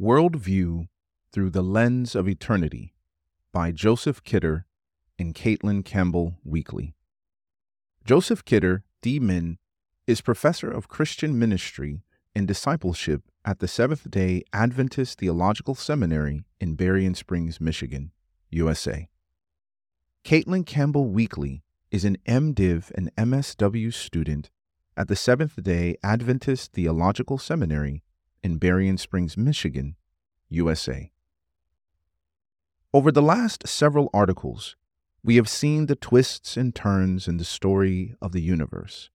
Worldview Through the Lens of Eternity by Joseph Kidder and Katelyn Campbell Weakley. Joseph Kidder, D-Min, is professor of Christian ministry and discipleship at the Seventh day Adventist Theological Seminary in Berrien Springs, Michigan, USA. Katelyn Campbell Weakley is an MDiv and MSW student at the Seventh day Adventist Theological Seminary in Berrien Springs, Michigan, USA. Over the last several articles, we have seen the twists and turns in the story of the universe.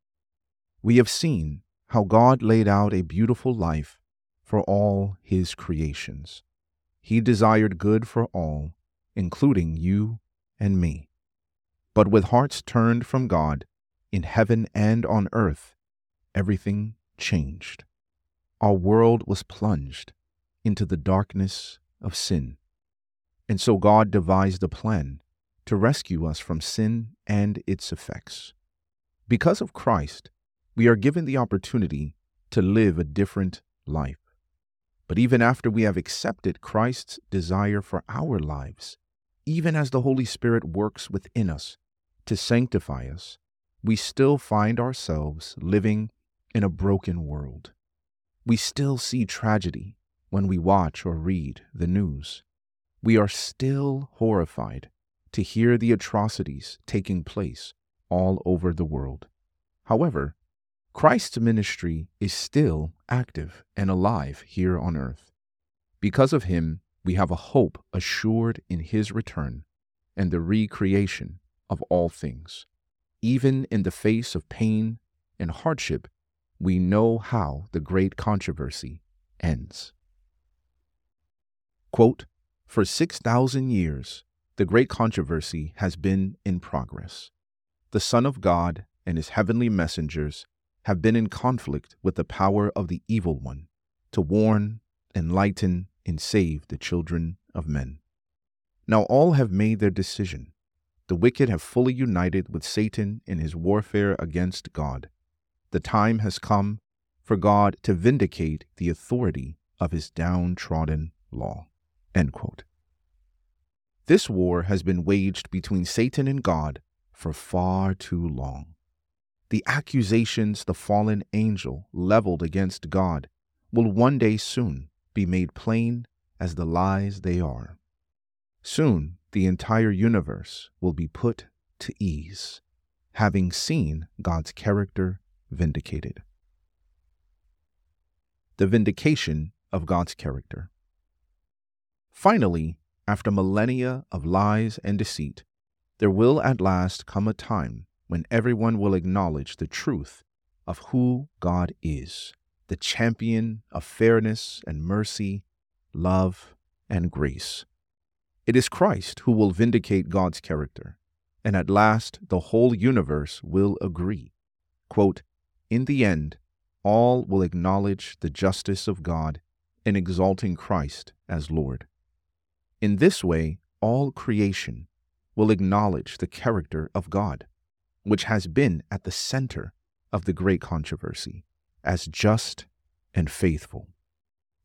We have seen how God laid out a beautiful life for all his creations. He desired good for all, including you and me. But with hearts turned from God, in heaven and on earth, everything changed our world was plunged into the darkness of sin. And so God devised a plan to rescue us from sin and its effects. Because of Christ, we are given the opportunity to live a different life. But even after we have accepted Christ's desire for our lives, even as the Holy Spirit works within us to sanctify us, we still find ourselves living in a broken world. We still see tragedy when we watch or read the news. We are still horrified to hear the atrocities taking place all over the world. However, Christ's ministry is still active and alive here on earth. Because of him, we have a hope assured in his return and the recreation of all things. Even in the face of pain and hardship, we know how the great controversy ends. Quote, For 6,000 years, the great controversy has been in progress. The Son of God and his heavenly messengers have been in conflict with the power of the evil one to warn, enlighten, and save the children of men. Now all have made their decision. The wicked have fully united with Satan in his warfare against God the time has come for God to vindicate the authority of his downtrodden law. This war has been waged between Satan and God for far too long. The accusations the fallen angel leveled against God will one day soon be made plain as the lies they are. Soon the entire universe will be put to ease, having seen God's character vindicated. The vindication of God's character. Finally, after millennia of lies and deceit, there will at last come a time when everyone will acknowledge the truth of who God is, the champion of fairness and mercy, love and grace. It is Christ who will vindicate God's character, and at last the whole universe will agree. Quote, in the end, all will acknowledge the justice of God in exalting Christ as Lord. In this way, all creation will acknowledge the character of God, which has been at the center of the great controversy, as just and faithful.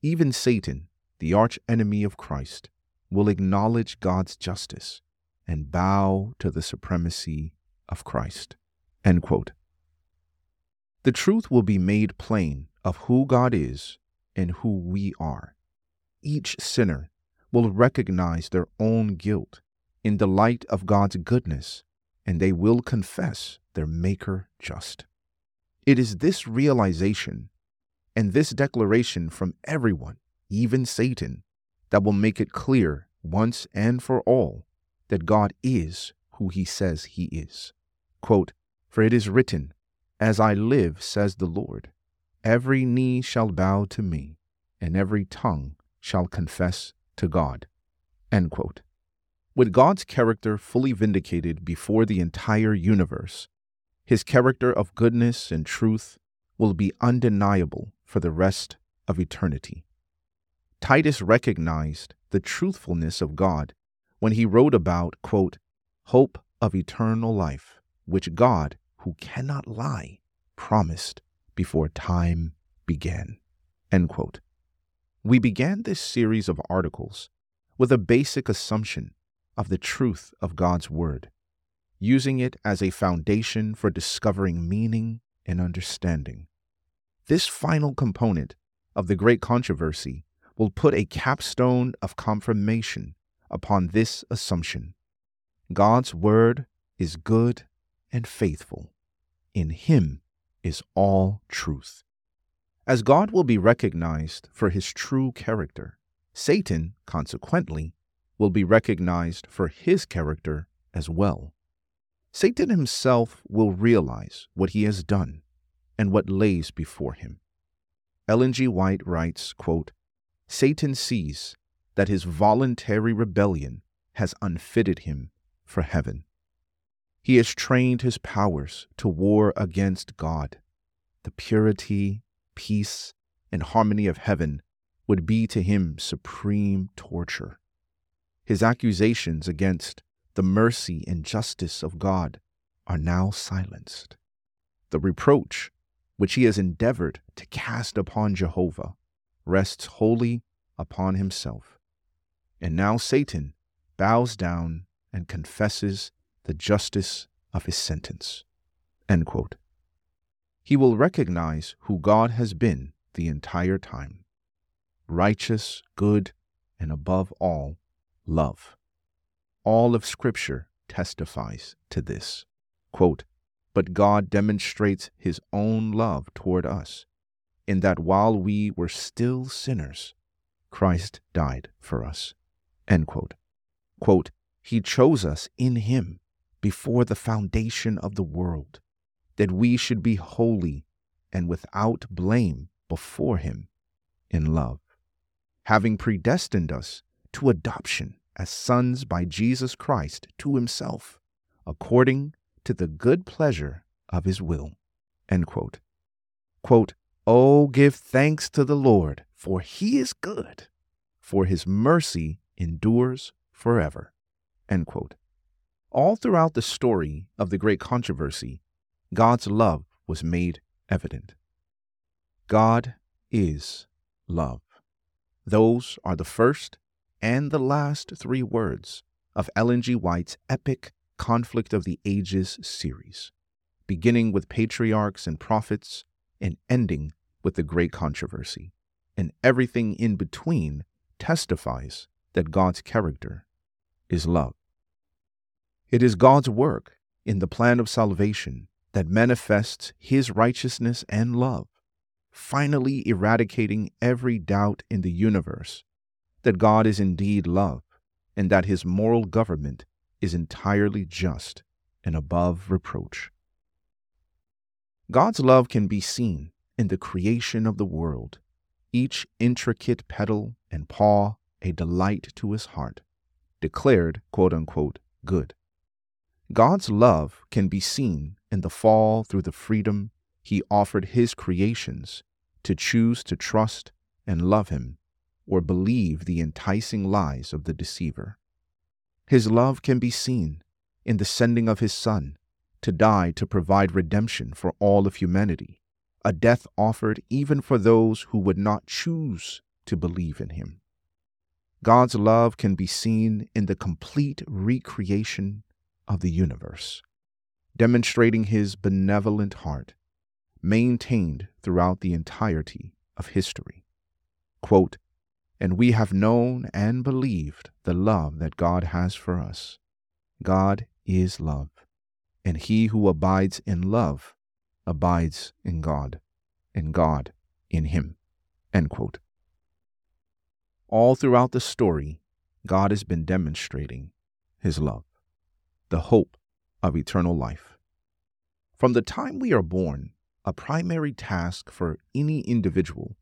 Even Satan, the arch enemy of Christ, will acknowledge God's justice and bow to the supremacy of Christ. End quote. The truth will be made plain of who God is and who we are. Each sinner will recognize their own guilt in the light of God's goodness, and they will confess their Maker just. It is this realization and this declaration from everyone, even Satan, that will make it clear once and for all that God is who he says he is. Quote, For it is written, as I live, says the Lord, every knee shall bow to me, and every tongue shall confess to God. With God's character fully vindicated before the entire universe, his character of goodness and truth will be undeniable for the rest of eternity. Titus recognized the truthfulness of God when he wrote about, quote, hope of eternal life, which God who cannot lie, promised before time began. We began this series of articles with a basic assumption of the truth of God's Word, using it as a foundation for discovering meaning and understanding. This final component of the great controversy will put a capstone of confirmation upon this assumption. God's Word is good and faithful. In Him is all truth. As God will be recognized for His true character, Satan, consequently, will be recognized for his character as well. Satan himself will realize what he has done and what lays before him. Ellen G. White writes, quote, Satan sees that his voluntary rebellion has unfitted him for heaven. He has trained his powers to war against God. The purity, peace, and harmony of heaven would be to him supreme torture. His accusations against the mercy and justice of God are now silenced. The reproach which he has endeavored to cast upon Jehovah rests wholly upon himself. And now Satan bows down and confesses the justice of his sentence. He will recognize who God has been the entire time righteous, good, and above all, love. All of Scripture testifies to this. Quote, but God demonstrates his own love toward us, in that while we were still sinners, Christ died for us. Quote. Quote, he chose us in him before the foundation of the world, that we should be holy and without blame before him in love, having predestined us to adoption as sons by Jesus Christ to himself, according to the good pleasure of his will. End quote. Quote, Oh, give thanks to the Lord, for he is good, for his mercy endures forever. End quote. All throughout the story of the great controversy, God's love was made evident. God is love. Those are the first and the last three words of Ellen G. White's epic Conflict of the Ages series, beginning with patriarchs and prophets and ending with the great controversy. And everything in between testifies that God's character is love. It is God's work in the plan of salvation that manifests his righteousness and love, finally eradicating every doubt in the universe that God is indeed love and that his moral government is entirely just and above reproach. God's love can be seen in the creation of the world, each intricate petal and paw a delight to his heart, declared quote unquote good. God's love can be seen in the fall through the freedom he offered his creations to choose to trust and love him or believe the enticing lies of the deceiver. His love can be seen in the sending of his Son to die to provide redemption for all of humanity, a death offered even for those who would not choose to believe in him. God's love can be seen in the complete recreation of the universe, demonstrating his benevolent heart, maintained throughout the entirety of history. Quote, and we have known and believed the love that God has for us. God is love, and he who abides in love abides in God, and God in him. All throughout the story, God has been demonstrating his love, the hope of eternal life. From the time we are born, a primary task for any individual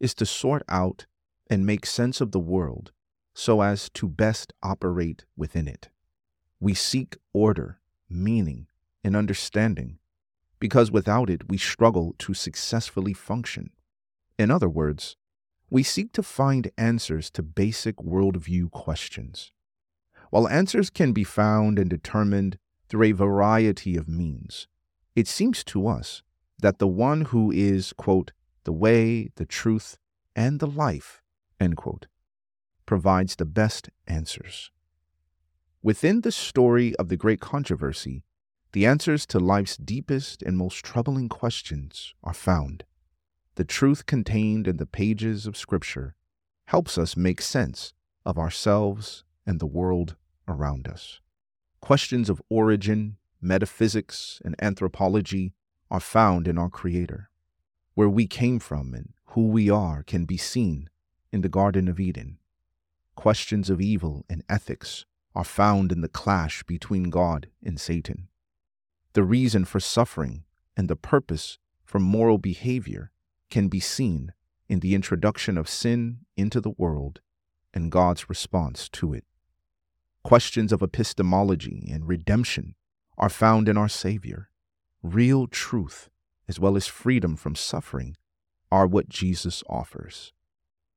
is to sort out and make sense of the world so as to best operate within it. We seek order, meaning, and understanding, because without it we struggle to successfully function. In other words, we seek to find answers to basic worldview questions. While answers can be found and determined through a variety of means, it seems to us that the one who is, quote, the way, the truth, and the life end quote, provides the best answers. Within the story of the great controversy, the answers to life's deepest and most troubling questions are found. The truth contained in the pages of Scripture helps us make sense of ourselves and the world around us. Questions of origin, metaphysics, and anthropology are found in our Creator. Where we came from and who we are can be seen in the Garden of Eden. Questions of evil and ethics are found in the clash between God and Satan. The reason for suffering and the purpose for moral behavior can be seen in the introduction of sin into the world and God's response to it. Questions of epistemology and redemption are found in our Savior. Real truth, as well as freedom from suffering, are what Jesus offers.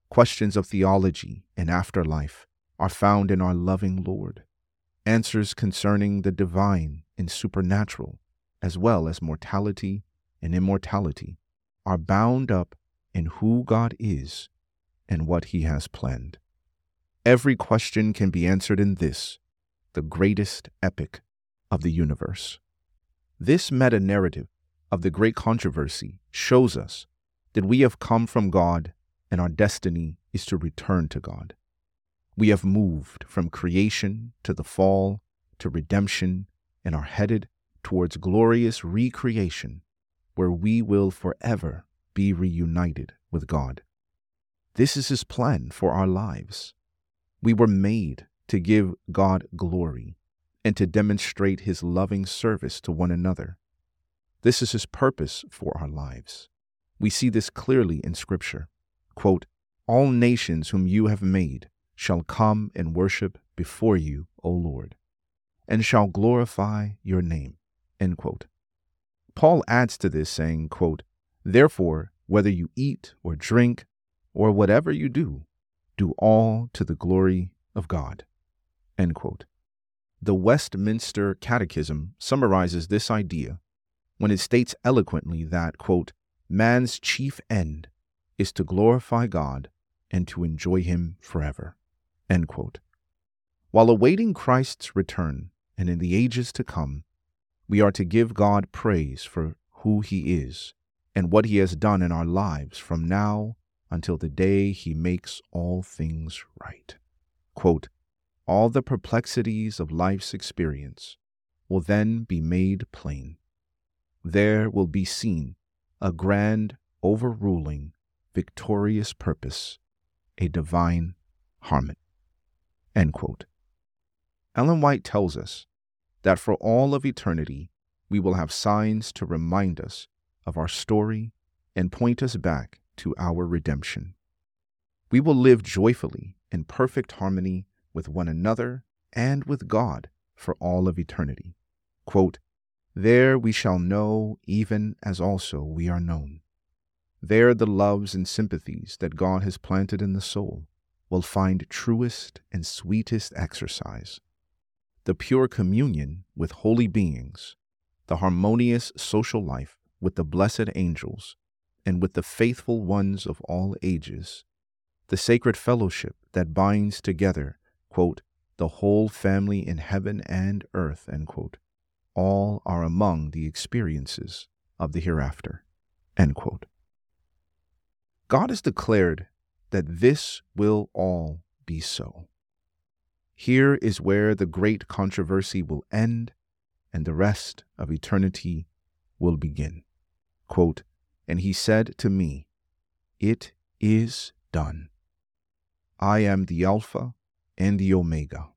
Questions of theology and afterlife are found in our loving Lord. Answers concerning the divine and supernatural, as well as mortality and immortality, are bound up in who God is and what He has planned. Every question can be answered in this, the greatest epic of the universe. This meta narrative of the great controversy shows us that we have come from God and our destiny is to return to God. We have moved from creation to the fall to redemption and are headed towards glorious recreation where we will forever be reunited with God. This is His plan for our lives. We were made to give God glory and to demonstrate His loving service to one another. This is His purpose for our lives. We see this clearly in Scripture. Quote, All nations whom you have made shall come and worship before you, O Lord, and shall glorify your name. Paul adds to this, saying, quote, Therefore, whether you eat or drink or whatever you do, do all to the glory of God. The Westminster Catechism summarizes this idea when it states eloquently that, quote, man's chief end is to glorify God and to enjoy Him forever. While awaiting Christ's return and in the ages to come, we are to give God praise for who He is and what He has done in our lives from now until the day He makes all things right. Quote, all the perplexities of life's experience will then be made plain. There will be seen a grand, overruling, victorious purpose, a divine harmony. Ellen White tells us that for all of eternity, we will have signs to remind us of our story and point us back to our redemption. We will live joyfully in perfect harmony with one another and with God for all of eternity. Quote, there we shall know even as also we are known. There the loves and sympathies that God has planted in the soul will find truest and sweetest exercise. The pure communion with holy beings, the harmonious social life with the blessed angels, and with the faithful ones of all ages, the sacred fellowship that binds together quote, the whole family in heaven and earth, quote, all are among the experiences of the hereafter. God has declared that this will all be so. Here is where the great controversy will end and the rest of eternity will begin. Quote, and he said to me, It is done. I am the Alpha and the Omega,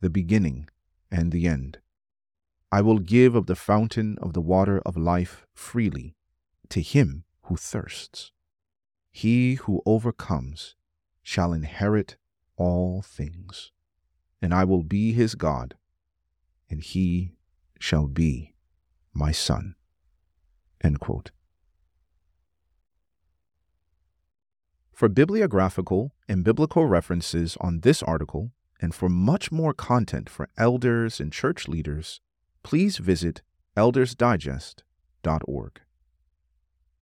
the beginning and the end. I will give of the fountain of the water of life freely to him who thirsts. He who overcomes shall inherit all things, and I will be his God, and he shall be my son. For bibliographical and biblical references on this article, and for much more content for elders and church leaders, please visit eldersdigest.org.